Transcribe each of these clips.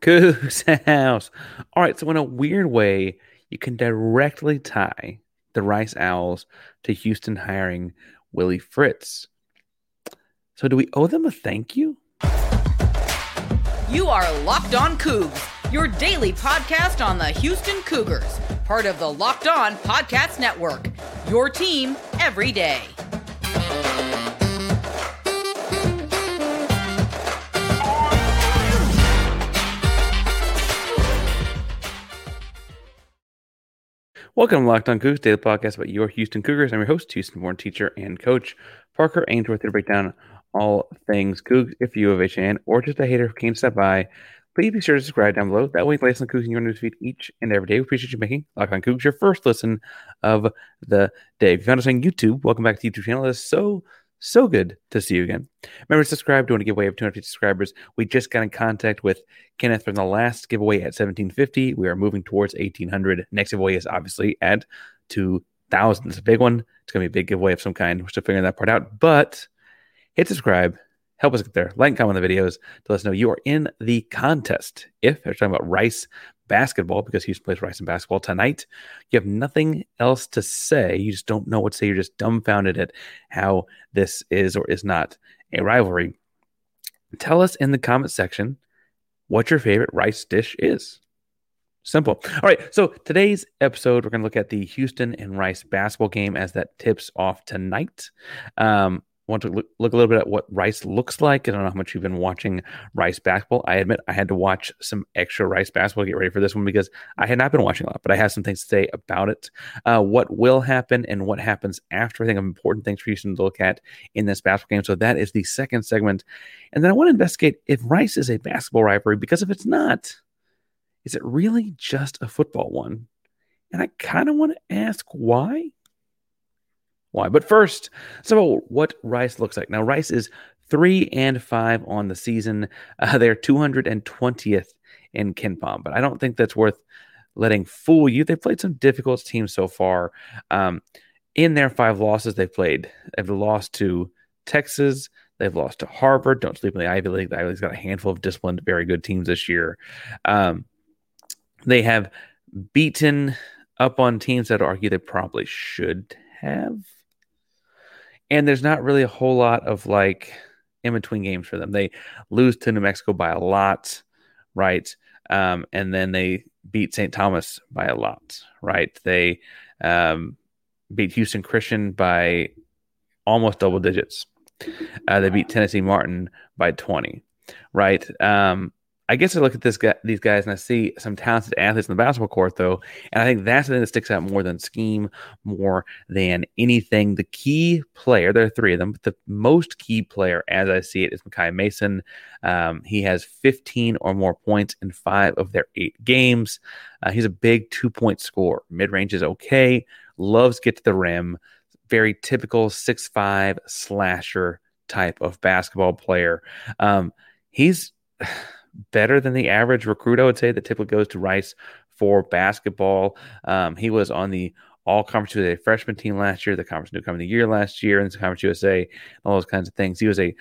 Coogs House. All right, so in a weird way, you can directly tie the Rice Owls to Houston hiring Willie Fritz. So do we owe them a thank you? You are Locked On Coogs, your daily podcast on the Houston Cougars, part of the Locked On Podcast Network. Your team every day. Welcome to Locked On Coogs, daily podcast about your Houston Cougars. I'm your host, Houston-born teacher and coach Parker Ainsworth to break down all things Coogs. If you have a fan or just a hater who came to stop by, please be sure to subscribe down below. That way, you can listen to Coogs in your newsfeed each and every day. We appreciate you making Locked On Coogs your first listen of the day. If you found us on YouTube, welcome back to the YouTube channel. It is so so good to see you again. Remember to subscribe. to want to give away of 250 subscribers. We just got in contact with Kenneth from the last giveaway at 1750. We are moving towards 1800. Next giveaway is obviously at 2000. It's a big one. It's going to be a big giveaway of some kind. We're still figuring that part out. But hit subscribe. Help us get there. Like and comment on the videos to let us know you are in the contest. If they're talking about Rice basketball because Houston plays Rice and basketball tonight. You have nothing else to say. You just don't know what to say. You're just dumbfounded at how this is or is not a rivalry. Tell us in the comment section what your favorite rice dish is. Simple. All right. So today's episode, we're going to look at the Houston and Rice basketball game as that tips off tonight. Um, want to look, look, a little bit at what Rice looks like. I don't know how much you've been watching Rice basketball. I admit I had to watch some extra Rice basketball to get ready for this one because I had not been watching a lot, but I have some things to say about it. Uh, what will happen and what happens after, I think, of important things for you to look at in this basketball game. So that is the second segment. And then I want to investigate if Rice is a basketball rivalry because if it's not, is it really just a football one? And I kind of want to ask why why. But first, so what Rice looks like. Now, Rice is three and five on the season. Uh, they're 220th in KenPom, but I don't think that's worth letting fool you. They've played some difficult teams so far. Um, in their five losses they've played, they've lost to Texas. They've lost to Harvard. Don't sleep in the Ivy League. The Ivy League's got a handful of disciplined, very good teams this year. Um, they have beaten up on teams that argue they probably should have and there's not really a whole lot of like in between games for them. They lose to New Mexico by a lot, right? Um, and then they beat St. Thomas by a lot, right? They um, beat Houston Christian by almost double digits. Uh, they beat Tennessee Martin by 20, right? Um, I guess I look at this guy, these guys, and I see some talented athletes in the basketball court, though, and I think that's the thing that sticks out more than scheme, more than anything. The key player, there are three of them, but the most key player, as I see it, is Mekhi Mason. Um, he has 15 or more points in five of their eight games. Uh, he's a big two point scorer. Mid range is okay. Loves get to the rim. Very typical six five slasher type of basketball player. Um, he's better than the average recruit, I would say, that typically goes to Rice for basketball. Um, he was on the all conference USA freshman team last year, the conference newcomer of the year last year, and the conference USA, all those kinds of things. He was a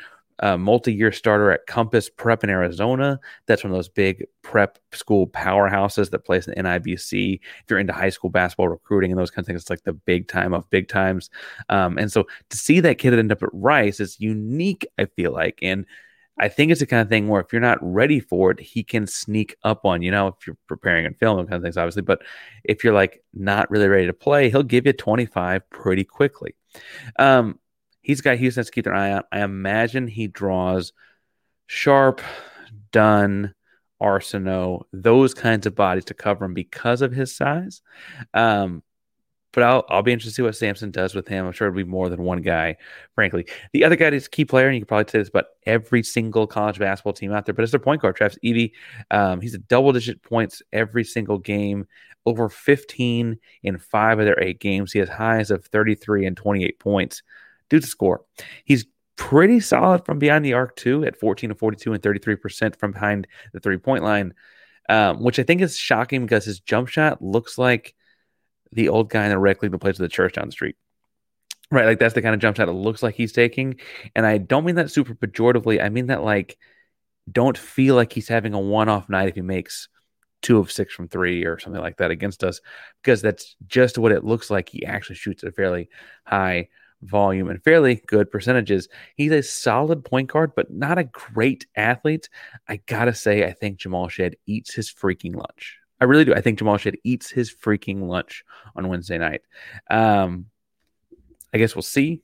multi-year starter at Compass Prep in Arizona. That's one of those big prep school powerhouses that plays in the NIBC. If you're into high school basketball recruiting and those kinds of things, it's like the big time of big times. Um, and so to see that kid end up at Rice is unique, I feel like. And I think it's the kind of thing where if you're not ready for it, he can sneak up on you. Know if you're preparing and filming kind of things, obviously. But if you're like not really ready to play, he'll give you 25 pretty quickly. Um, he's got Houston to keep their eye on. I imagine he draws Sharp, Dunn, Arceneaux, those kinds of bodies to cover him because of his size. Um, but I'll I'll be interested to see what Sampson does with him. I'm sure it'll be more than one guy, frankly. The other guy is a key player, and you can probably say this about every single college basketball team out there, but it's their point guard, Travis Evee. Um, he's a double digit points every single game, over 15 in five of their eight games. He has highs of 33 and 28 points. Dude's a score. He's pretty solid from behind the arc, too, at 14 to 42 and 33% from behind the three point line, um, which I think is shocking because his jump shot looks like the old guy in the rec league that plays at the church down the street. Right, like that's the kind of jump shot it looks like he's taking. And I don't mean that super pejoratively. I mean that like don't feel like he's having a one off night if he makes two of six from three or something like that against us, because that's just what it looks like. He actually shoots at a fairly high volume and fairly good percentages. He's a solid point guard, but not a great athlete. I gotta say, I think Jamal Shead eats his freaking lunch. I really do. I think Jamal Shead eats his freaking lunch on Wednesday night. Um, I guess we'll see,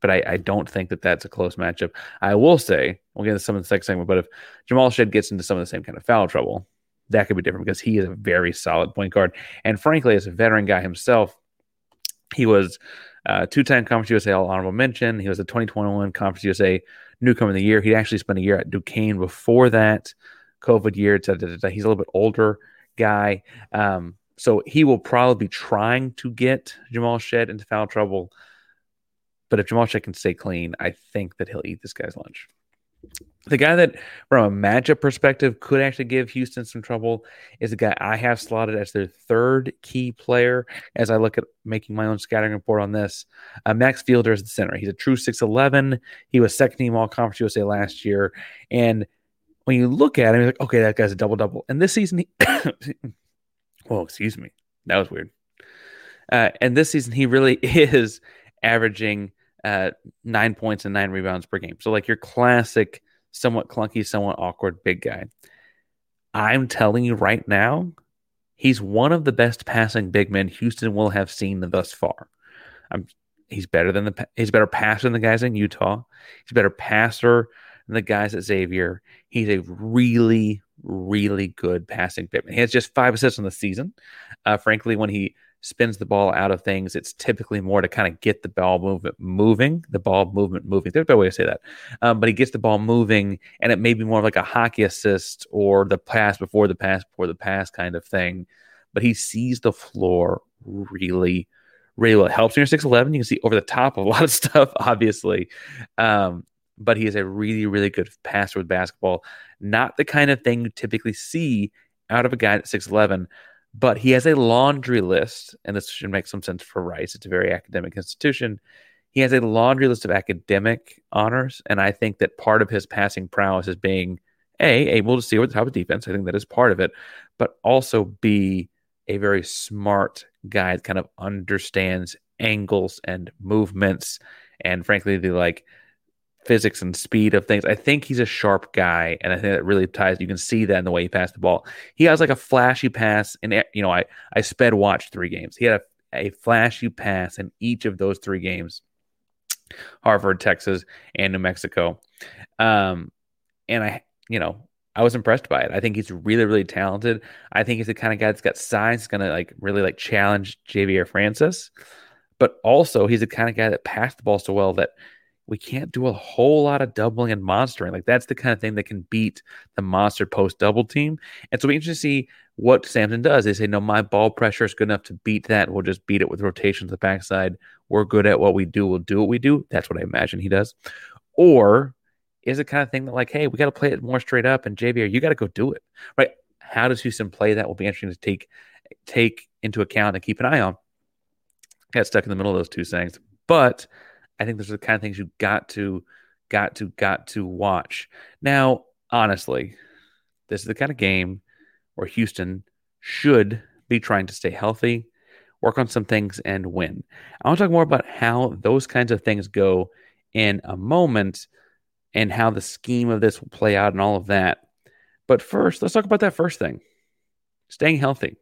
but I, I, don't think that that's a close matchup. I will say, we'll get into some of the second segment, but if Jamal Shead gets into some of the same kind of foul trouble, that could be different because he is a very solid point guard. And frankly, as a veteran guy himself, he was uh, two-time Conference USA All Honorable Mention. He was a 2021 Conference USA Newcomer of the Year. He'd actually spent a year at Duquesne before that COVID year. He's a little bit older guy. Um, so he will probably be trying to get Jamal Shead into foul trouble. But if Jamal Shead can stay clean, I think that he'll eat this guy's lunch. The guy that, from a matchup perspective, could actually give Houston some trouble is the guy I have slotted as their third key player as I look at making my own scattering report on this. Uh, Max Fielder is the center. He's a true 6'11. He was second team All Conference USA last year. And when you look at him, you're like, okay, that guy's a double double. And this season, he, well, excuse me, that was weird. Uh, and this season, he really is averaging uh, nine points and nine rebounds per game. So, like your classic, somewhat clunky, somewhat awkward big guy. I'm telling you right now, he's one of the best passing big men Houston will have seen thus far. I'm, he's better than the he's better passer than the guys in Utah. He's better passer the guys at Xavier. He's a really, really good passing man. He has just five assists on the season. Uh, frankly, when he spins the ball out of things, it's typically more to kind of get the ball movement moving, the ball movement moving. There's a better way to say that. Um, but he gets the ball moving, and it may be more like a hockey assist or the pass before the pass before the pass kind of thing. But he sees the floor really, really well. It helps when you're 6'11. You can see over the top of a lot of stuff, obviously. Um, but he is a really, really good passer with basketball. Not the kind of thing you typically see out of a guy at 6'11 but he has a laundry list, and this should make some sense for Rice. It's a very academic institution. He has a laundry list of academic honors, and I think that part of his passing prowess is being a able to see over the top of defense. I think that is part of it, but also b a very smart guy that kind of understands angles and movements, and frankly, the like physics and speed of things. I think he's a sharp guy, and I think that really ties. You can see that in the way he passed the ball. He has like a flashy pass, and you know, I I sped watched three games. He had a, a flashy pass in each of those three games: Harvard, Texas, and New Mexico. Um, and I, you know, I was impressed by it. I think he's really, really talented. I think he's the kind of guy that's got size, going to like really like challenge Ja'Vier Francis. But also, he's the kind of guy that passed the ball so well that we can't do a whole lot of doubling and monstering. Like that's the kind of thing that can beat the monster post double team. And so we interested to see what Sampson does. They say, no, my ball pressure is good enough to beat that. We'll just beat it with rotation to the backside. We're good at what we do. We'll do what we do. That's what I imagine he does. Or is it kind of thing that like, hey, we got to play it more straight up and JVR, you got to go do it. Right. How does Houston play that will be interesting to take take into account and keep an eye on. Got stuck in the middle of those two things. But I think those are the kind of things you got to, got to, got to watch. Now, honestly, this is the kind of game where Houston should be trying to stay healthy, work on some things, and win. I want to talk more about how those kinds of things go in a moment and how the scheme of this will play out and all of that. But first, let's talk about that first thing staying healthy.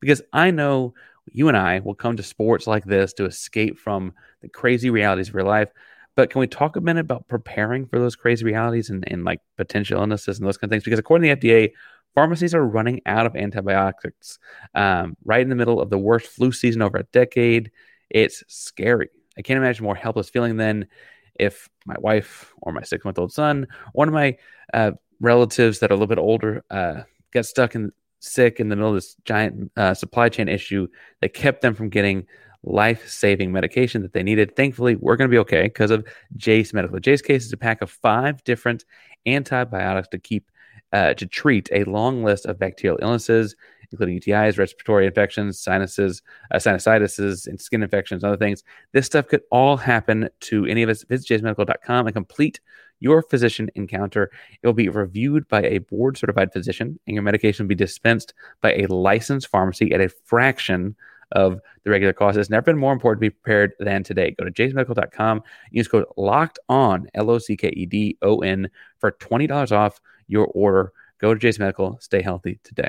Because I know you and I will come to sports like this to escape from the crazy realities of your life. But can we talk a minute about preparing for those crazy realities and, and like potential illnesses and those kind of things? Because according to the FDA, pharmacies are running out of antibiotics um, right in the middle of the worst flu season over a decade. It's scary. I can't imagine more helpless feeling than if my wife or my six month old son, one of my uh, relatives that are a little bit older, uh, stuck in sick in the middle of this giant uh, supply chain issue that kept them from getting life saving medication that they needed. Thankfully, we're going to be okay because of Jase Medical. Jase case is a pack of five different antibiotics to keep uh, to treat a long list of bacterial illnesses. Including UTIs, respiratory infections, sinuses, uh, sinusitis, and skin infections, other things. This stuff could all happen to any of us. Visit jasemedical.com and complete your physician encounter. It will be reviewed by a board certified physician, and your medication will be dispensed by a licensed pharmacy at a fraction of the regular cost. It's never been more important to be prepared than today. Go to jasemedical.com, use code locked on, L O C K E D O N, for $20 off your order. Go to Jase Medical, stay healthy today.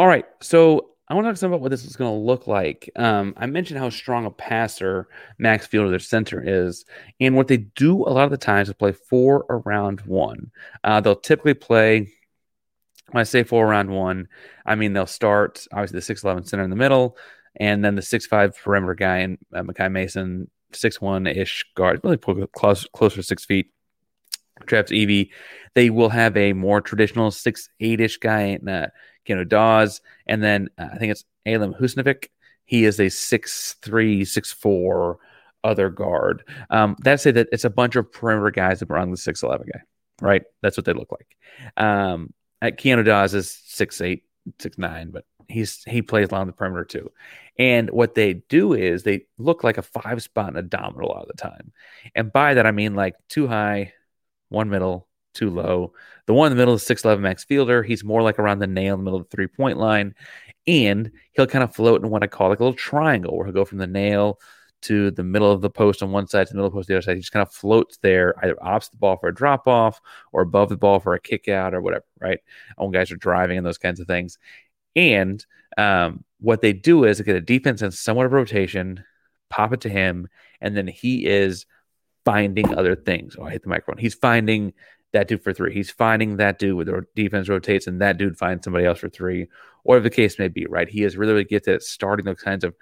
All right. So I want to talk some about what this is going to look like. Um, I mentioned how strong a passer Max Fielder, their center, is. And what they do a lot of the times is play four around one. Uh, they'll typically play, when I say four around one, I mean they'll start, obviously, the 6'11 center in the middle, and then the 6'5 perimeter guy and uh, Mekhi Mason, 6'1 ish guard, really close, closer to six feet. Travis Evee. They will have a more traditional six eight ish guy in uh, Keanu Dawes, and then uh, I think it's Alem Huseinovic. He is a six three six four other guard. Um, that's it. That it's a bunch of perimeter guys around the six eleven guy, right? That's what they look like. Um, at Keanu Dawes is six eight six nine, but he's he plays along the perimeter too. And what they do is they look like a five spot and a domino a lot of the time. And by that I mean like two high, one middle, too low. The one in the middle is 6'11 Max Fielder. He's more like around the nail in the middle of the three point line. And he'll kind of float in what I call like a little triangle where he'll go from the nail to the middle of the post on one side to the middle of the post on the other side. He just kind of floats there, either opposite the ball for a drop off or above the ball for a kick out or whatever, right? When guys are driving and those kinds of things. And um, what they do is they get a defense in somewhat of rotation, pop it to him, and then he is – finding other things. Oh, I hit the microphone. He's finding that dude for three. He's finding that dude with the defense rotates, and that dude finds somebody else for three, or the case may be. Right? He is really, really at starting those kinds of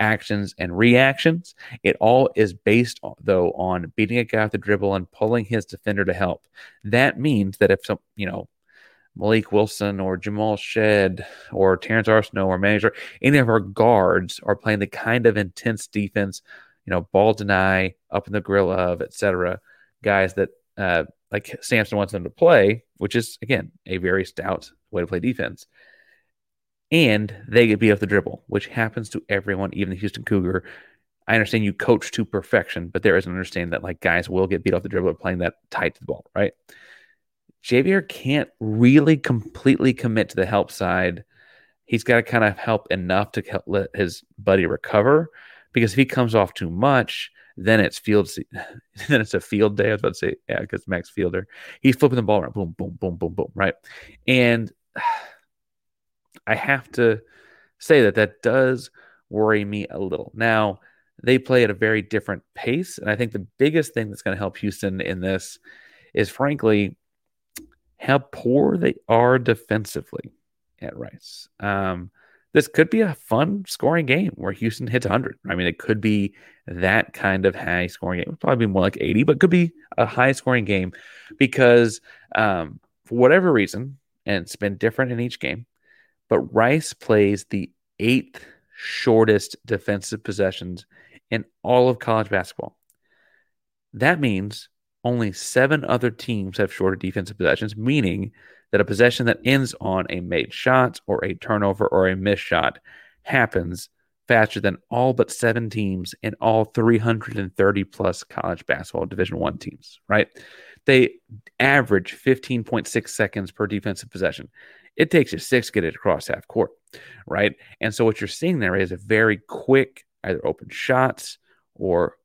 actions and reactions. It all is based though on beating a guy with the dribble and pulling his defender to help. That means that if some, you know, Mylik Wilson or Jamal Shead or Terrance Arceneaux or manager, any of our guards are playing the kind of intense defense you know, ball deny, up in the grill of, etc. Guys that uh, like Sampson wants them to play, which is again a very stout way to play defense. And they get beat off the dribble, which happens to everyone, even the Houston Cougar. I understand you coach to perfection, but there is an understanding that like guys will get beat off the dribble playing that tight to the ball, right? Ja'Vier can't really completely commit to the help side. He's got to kind of help enough to help let his buddy recover because if he comes off too much, then it's field then it's a field day. I was about to say, yeah, because Max Fielder, he's flipping the ball around, boom, boom, boom, boom, boom, right? And I have to say that that does worry me a little. Now, they play at a very different pace. And I think the biggest thing that's going to help Houston in this is, frankly, how poor they are defensively at Rice. Um, this could be a fun scoring game where Houston hits 100. I mean, it could be that kind of high scoring game. Probably be more like 80, but could be a high scoring game because um, for whatever reason, and it's been different in each game, but Rice plays the eighth shortest defensive possessions in all of college basketball. That means only seven other teams have shorter defensive possessions, meaning that a possession that ends on a made shot or a turnover or a missed shot happens faster than all but seven teams in all 330 plus college basketball division one teams right? They average 15.6 seconds per defensive possession. It takes you six to get it across half court right? And so what you're seeing there is a very quick either open shots or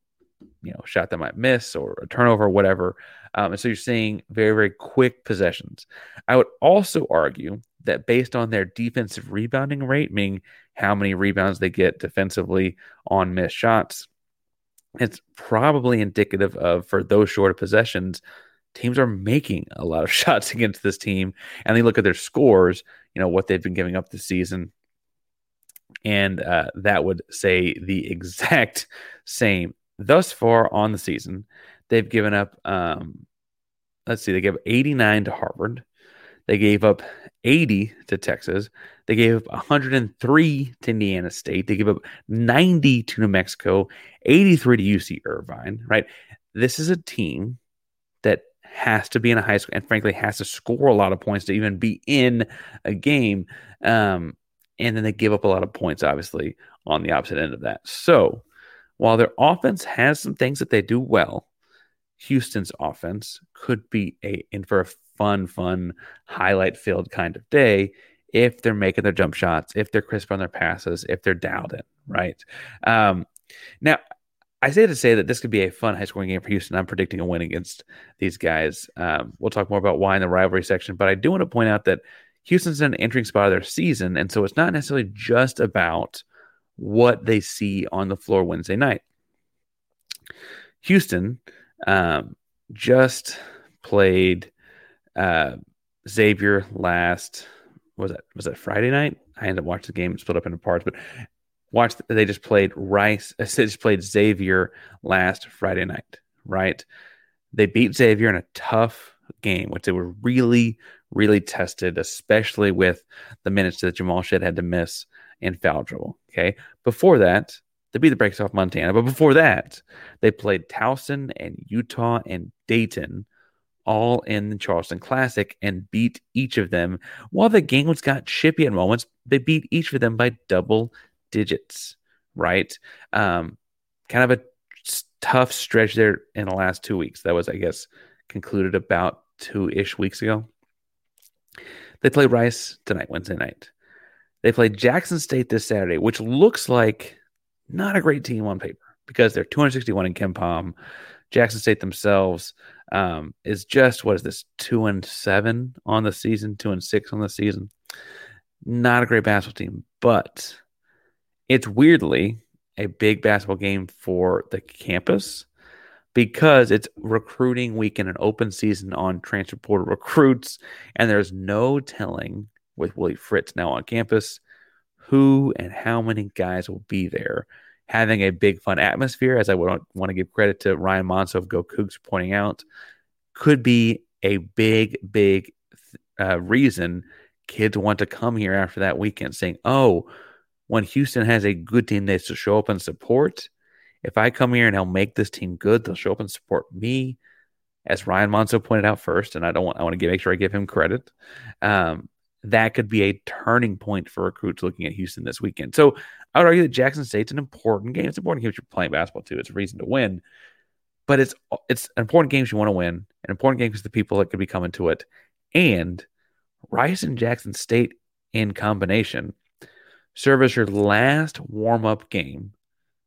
you know shot that might miss or a turnover or whatever um, and so you're seeing very, very quick possessions. I would also argue that based on their defensive rebounding rate, meaning how many rebounds they get defensively on missed shots, it's probably indicative of, for those shorter possessions, teams are making a lot of shots against this team, and they look at their scores, you know, what they've been giving up this season, and uh, that would say the exact same. Thus far on the season, they've given up, um, let's see, they gave 89 to Harvard. They gave up 80 to Texas. They gave up 103 to Indiana State. They gave up 90 to New Mexico, 83 to UC Irvine, right? This is a team that has to be in a high school and frankly has to score a lot of points to even be in a game. Um, and then they give up a lot of points, obviously, on the opposite end of that. So while their offense has some things that they do well, Houston's offense could be a in for a fun, fun, highlight filled kind of day if they're making their jump shots, if they're crisp on their passes, if they're dialed in, right? Um, now, I say to say that this could be a fun high scoring game for Houston. I'm predicting a win against these guys. Um, we'll talk more about why in the rivalry section, but I do want to point out that Houston's in an entering spot of their season, and so it's not necessarily just about what they see on the floor Wednesday night. Houston um, just played uh, Xavier last was that was that Friday night? I ended up watching the game split up into parts, but watched they just played Rice. They just played Xavier last Friday night, right? They beat Xavier in a tough game, which they were really, really tested, especially with the minutes that Jamal Shead had to miss trouble. Okay. Before that, they beat the breaks off Montana. But before that, they played Towson and Utah and Dayton all in the Charleston Classic and beat each of them. While the games got chippy at moments, they beat each of them by double digits, right? Um, kind of a tough stretch there in the last two weeks. That was, I guess, concluded about two ish weeks ago. They play Rice tonight, Wednesday night. They play Jackson State this Saturday, which looks like not a great team on paper because they're 261 in KenPom. Jackson State themselves um, is just what is this two and seven on the season, two and six on the season. Not a great basketball team, but it's weirdly a big basketball game for the campus because it's recruiting week and an open season on transfer portal recruits, and there's no telling with Willie Fritz now on campus who and how many guys will be there having a big fun atmosphere, as I would want to give credit to Ryan Monso of Go Coogs pointing out, could be a big, big uh, reason kids want to come here after that weekend, saying, "Oh, when Houston has a good team, they to show up and support. If I come here and I'll make this team good, they'll show up and support me." As Ryan Monso pointed out first, and I don't want I want to make sure I give him credit. Um, that could be a turning point for recruits looking at Houston this weekend. So I would argue that Jackson State's an important game. It's an important game you're playing basketball too. It's a reason to win, but it's it's an important game if you want to win. An important game because the people that could be coming to it, and Rice and Jackson State in combination serve as your last warm up game,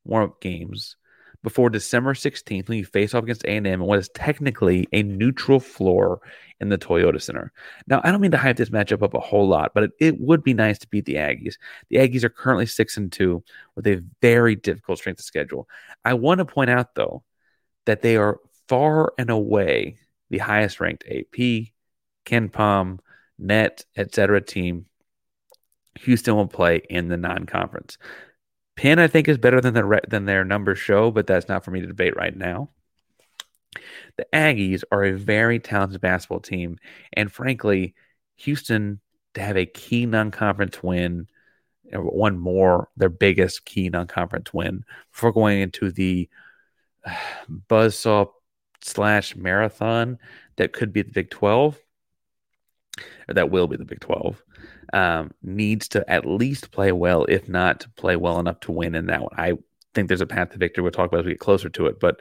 warm up games before December 16th when you face off against A&M in what is technically a neutral floor in the Toyota Center. Now, I don't mean to hype this matchup up a whole lot, but it, it would be nice to beat the Aggies. The Aggies are currently 6 and 2 with a very difficult strength of schedule. I want to point out though that they are far and away the highest ranked AP, KenPom, Net, etc. team Houston will play in the non-conference. Penn, I think, is better than the than their numbers show, but that's not for me to debate right now. The Aggies are a very talented basketball team, and frankly, Houston to have a key non-conference win, one more, their biggest key non-conference win before going into the buzzsaw slash marathon that could be the Big Twelve, or that will be the Big Twelve um, needs to at least play well, if not play well enough to win in that one. I think there's a path to victory. We'll talk about as we get closer to it, but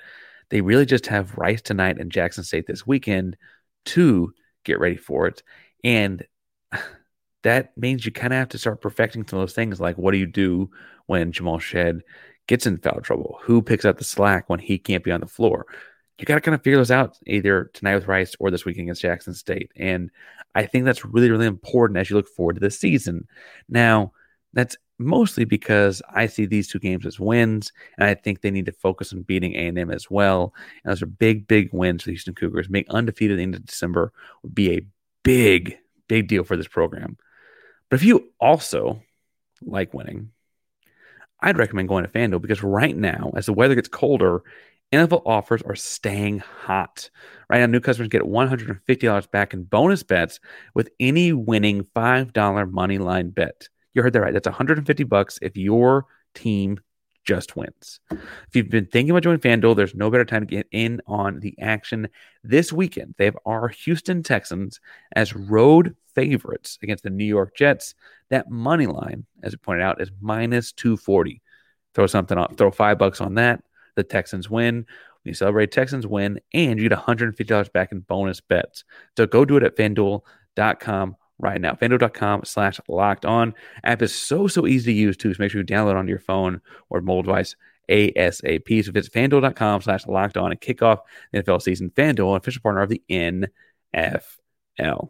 they really just have Rice tonight and Jackson State this weekend to get ready for it. And that means you kind of have to start perfecting some of those things like what do you do when Jamal Shead gets in foul trouble? Who picks up the slack when he can't be on the floor? You got to kind of figure those out either tonight with Rice or this weekend against Jackson State. And I think that's really, really important as you look forward to the season. Now, that's mostly because I see these two games as wins, and I think they need to focus on beating A&M as well. And those are big, big wins for the Houston Cougars. Being undefeated at the end of December would be a big, big deal for this program. But if you also like winning, I'd recommend going to FanDuel because right now, as the weather gets colder, NFL offers are staying hot. Right now, new customers get $150 back in bonus bets with any winning $5 money line bet. You heard that right. That's 150 bucks if your team just wins. If you've been thinking about joining FanDuel, there's no better time to get in on the action this weekend. They have our Houston Texans as road favorites against the New York Jets. That money line, as it pointed out, is minus 240. Throw something on, throw five bucks on that. The Texans win. When you celebrate Texans win, and you get $150 back in bonus bets. So go do it at fanduel.com right now. FanDuel.com slash locked on. App is so, so easy to use too. So make sure you download on your phone or mobile device ASAP. So visit fanduel.com slash locked on and kick off the NFL season. FanDuel, official partner of the NFL.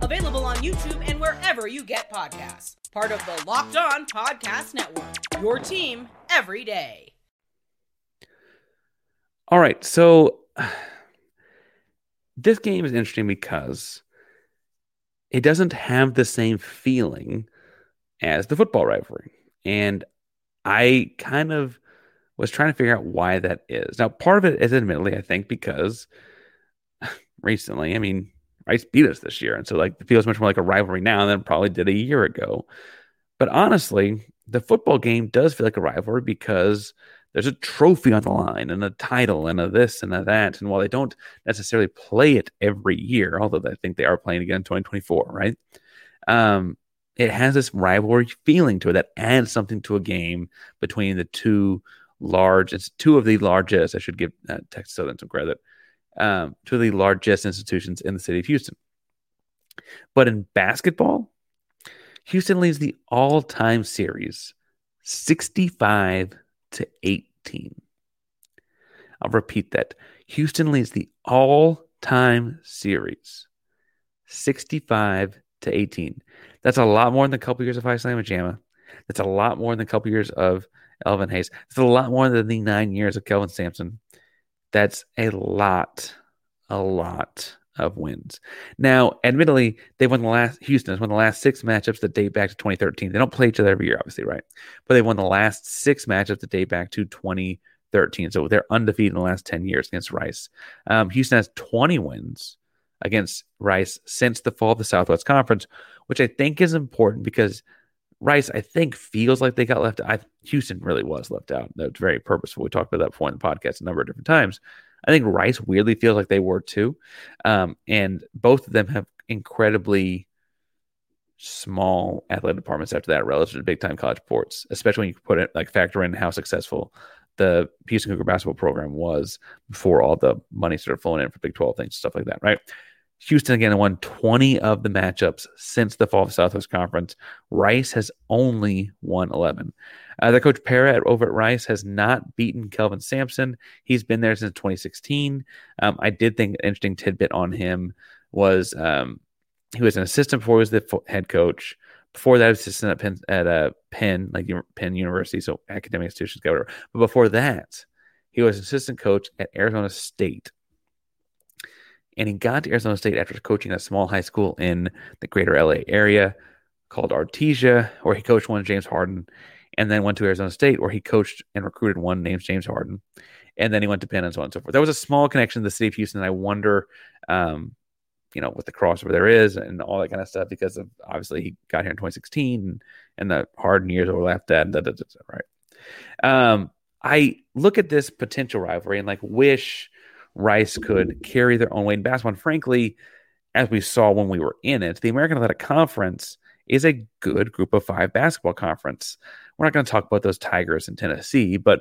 Available on YouTube and wherever you get podcasts. Part of the Locked On Podcast Network. Your team every day. All right. So this game is interesting because it doesn't have the same feeling as the football rivalry. And I kind of was trying to figure out why that is. Now, part of it is admittedly, I think, because recently, I mean, Rice beat us this year. And so like it feels much more like a rivalry now than it probably did a year ago. But honestly, the football game does feel like a rivalry because there's a trophy on the line and a title and a this and a that. And while they don't necessarily play it every year, although I think they are playing again in 2024, right? Um, it has this rivalry feeling to it that adds something to a game between the two large, it's two of the largest, I should give uh, Texas Southern some credit, um, of the largest institutions in the city of Houston. But in basketball, Houston leads the all time series 65 to 18. I'll repeat that. Houston leads the all time series 65 to 18. That's a lot more than a couple years of Phi Slama Jama. That's a lot more than a couple years of Elvin Hayes. It's a lot more than the nine years of Kelvin Sampson. That's a lot, a lot of wins. Now, admittedly, they won the last Houston has won the last six matchups that date back to 2013. They don't play each other every year, obviously, right? But they won the last six matchups that date back to 2013. So they're undefeated in the last 10 years against Rice. Um, Houston has 20 wins against Rice since the fall of the Southwest Conference, which I think is important because Rice, I think, feels like they got left. out. Houston really was left out. That's very purposeful. We talked about that before in the podcast a number of different times. I think Rice weirdly feels like they were too, um, and both of them have incredibly small athletic departments after that relative to big time college sports, especially when you put it like factor in how successful the Houston Cougar basketball program was before all the money started flowing in for Big 12 things, stuff like that, right? Houston again won 20 of the matchups since the fall of the Southwest Conference. Rice has only won 11. Uh, the coach Pera over at Rice has not beaten Kelvin Sampson. He's been there since 2016. Um, I did think an interesting tidbit on him was um, he was an assistant before he was the head coach. Before that, he was assistant at Penn, at uh, Penn, like Penn University, so academic institutions, whatever. But before that, he was assistant coach at Arizona State and he got to Arizona State after coaching a small high school in the greater LA area called Artesia, where he coached one James Harden, and then went to Arizona State, where he coached and recruited one named James Harden. And then he went to Penn and so on and so forth. There was a small connection to the city of Houston. I wonder, um, you know, what the crossover there is and all that kind of stuff, because of obviously he got here in 2016 and, and the Harden years overlapped that, da, da, da, right? Um, I look at this potential rivalry and like wish Rice could carry their own weight in basketball. And frankly, as we saw when we were in it, the American Athletic Conference is a good group of five basketball conference. We're not going to talk about those Tigers in Tennessee, but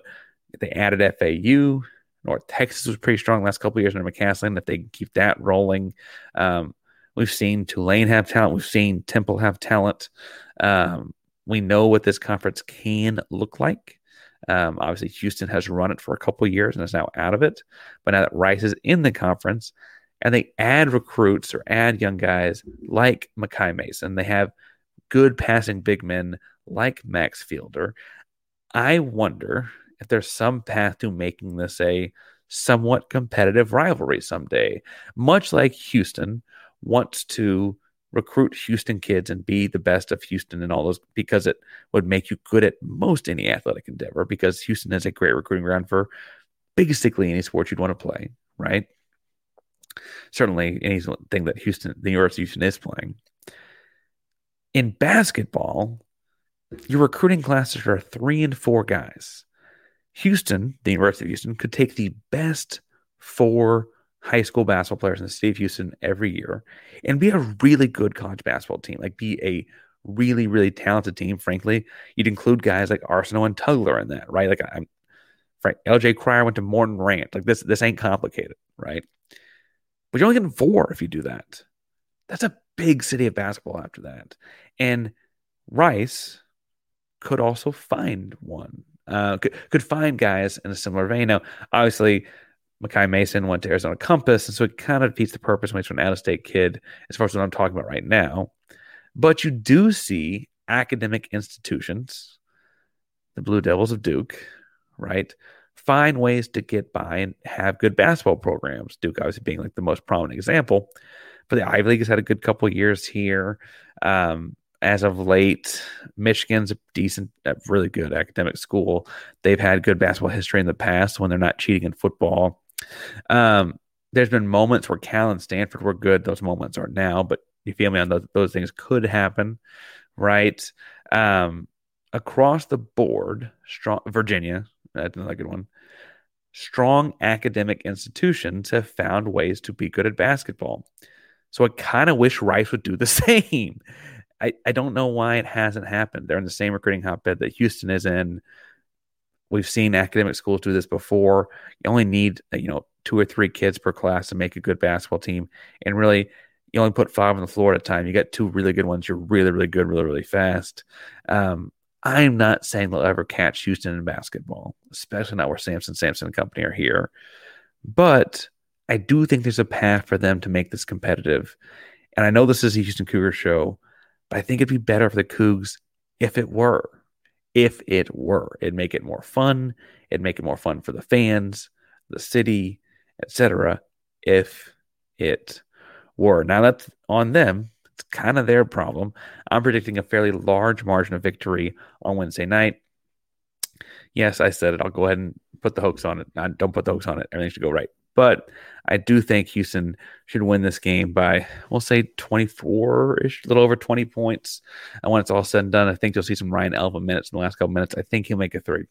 they added FAU. North Texas was pretty strong last couple years under McCasland. If they keep that rolling, um, we've seen Tulane have talent. We've seen Temple have talent. Um, we know what this conference can look like. Um, obviously, Houston has run it for a couple years and is now out of it. But now that Rice is in the conference, and they add recruits or add young guys like Mekhi Mason, they have good passing big men like Max Fielder. I wonder if there's some path to making this a somewhat competitive rivalry someday, much like Houston wants to recruit Houston kids and be the best of Houston and all those because it would make you good at most any athletic endeavor because Houston is a great recruiting ground for basically any sport you'd want to play, right? Certainly anything that Houston, the University of Houston is playing. In basketball, your recruiting classes are three and four guys. Houston, the University of Houston, could take the best four high school basketball players in the state of Houston every year and be a really good college basketball team, like be a really, really talented team. Frankly, you'd include guys like Arceneaux and Tugler in that, right? Like I'm Frank LJ Cryer went to Morton Ranch. Like this, this ain't complicated, right? But you're only getting four if you do that. That's a big city of basketball after that. And Rice could also find one. Uh, could, could find guys in a similar vein. Now, obviously, Mekhi Mason went to Arizona Compass, and so it kind of defeats the purpose when he's an out of state kid, as far as what I'm talking about right now. But you do see academic institutions, the Blue Devils of Duke, right, find ways to get by and have good basketball programs. Duke obviously being like the most prominent example. But the Ivy League has had a good couple years here. Um, as of late, Michigan's a decent, a really good academic school. They've had good basketball history in the past when they're not cheating in football. Um, there's been moments where Cal and Stanford were good. Those moments are now, but you feel me on those, those things could happen, right? Um, across the board, strong Virginia, that's another good one. Strong academic institutions have found ways to be good at basketball. So I kind of wish Rice would do the same. I, I don't know why it hasn't happened. They're in the same recruiting hotbed that Houston is in. We've seen academic schools do this before. You only need you know two or three kids per class to make a good basketball team, and really you only put five on the floor at a time. You get two really good ones. You're really really good, really really fast. Um, I'm not saying they'll ever catch Houston in basketball, especially not where Samson Sampson and company are here. But I do think there's a path for them to make this competitive. And I know this is a Houston Cougar show, but I think it'd be better for the Coogs if it were. If it were, it'd make it more fun. It'd make it more fun for the fans, the city, etc. If it were. Now that's on them. It's kind of their problem. I'm predicting a fairly large margin of victory on Wednesday night. Yes, I said it. I'll go ahead and put the hoax on it. Don't put the hoax on it. Everything should go right. But I do think Houston should win this game by, we'll say 24 ish, a little over 20 points. And when it's all said and done, I think you'll see some Ryan Elvin minutes in the last couple minutes. I think he'll make a three.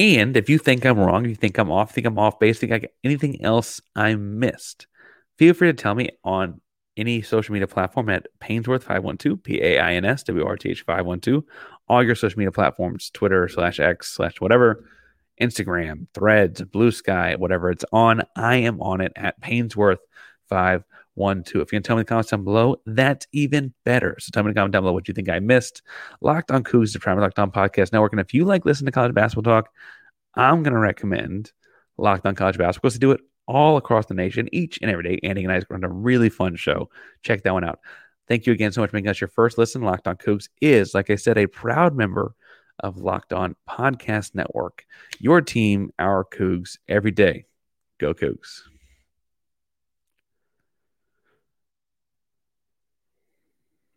And if you think I'm wrong, if you think I'm off, think I'm off base, think I anything else I missed, feel free to tell me on any social media platform at Painsworth512, P A I N S W R T H 512, all your social media platforms, Twitter slash X slash whatever. Instagram, Threads, Blue Sky, whatever it's on. I am on it at Painsworth five one two. If you can tell me in the comments down below, that's even better. So tell me in the comment down below what you think I missed. Locked on Coogs, the Primary Locked On Podcast Network. And if you like listening to college basketball talk, I'm going to recommend Locked On College Basketball because they do it all across the nation each and every day. Andy and I on a really fun show. Check that one out. Thank you again so much for making us your first listen. Locked On Coogs is, like I said, a proud member of Locked On Podcast Network. Your team, our Coogs, every day. Go Coogs.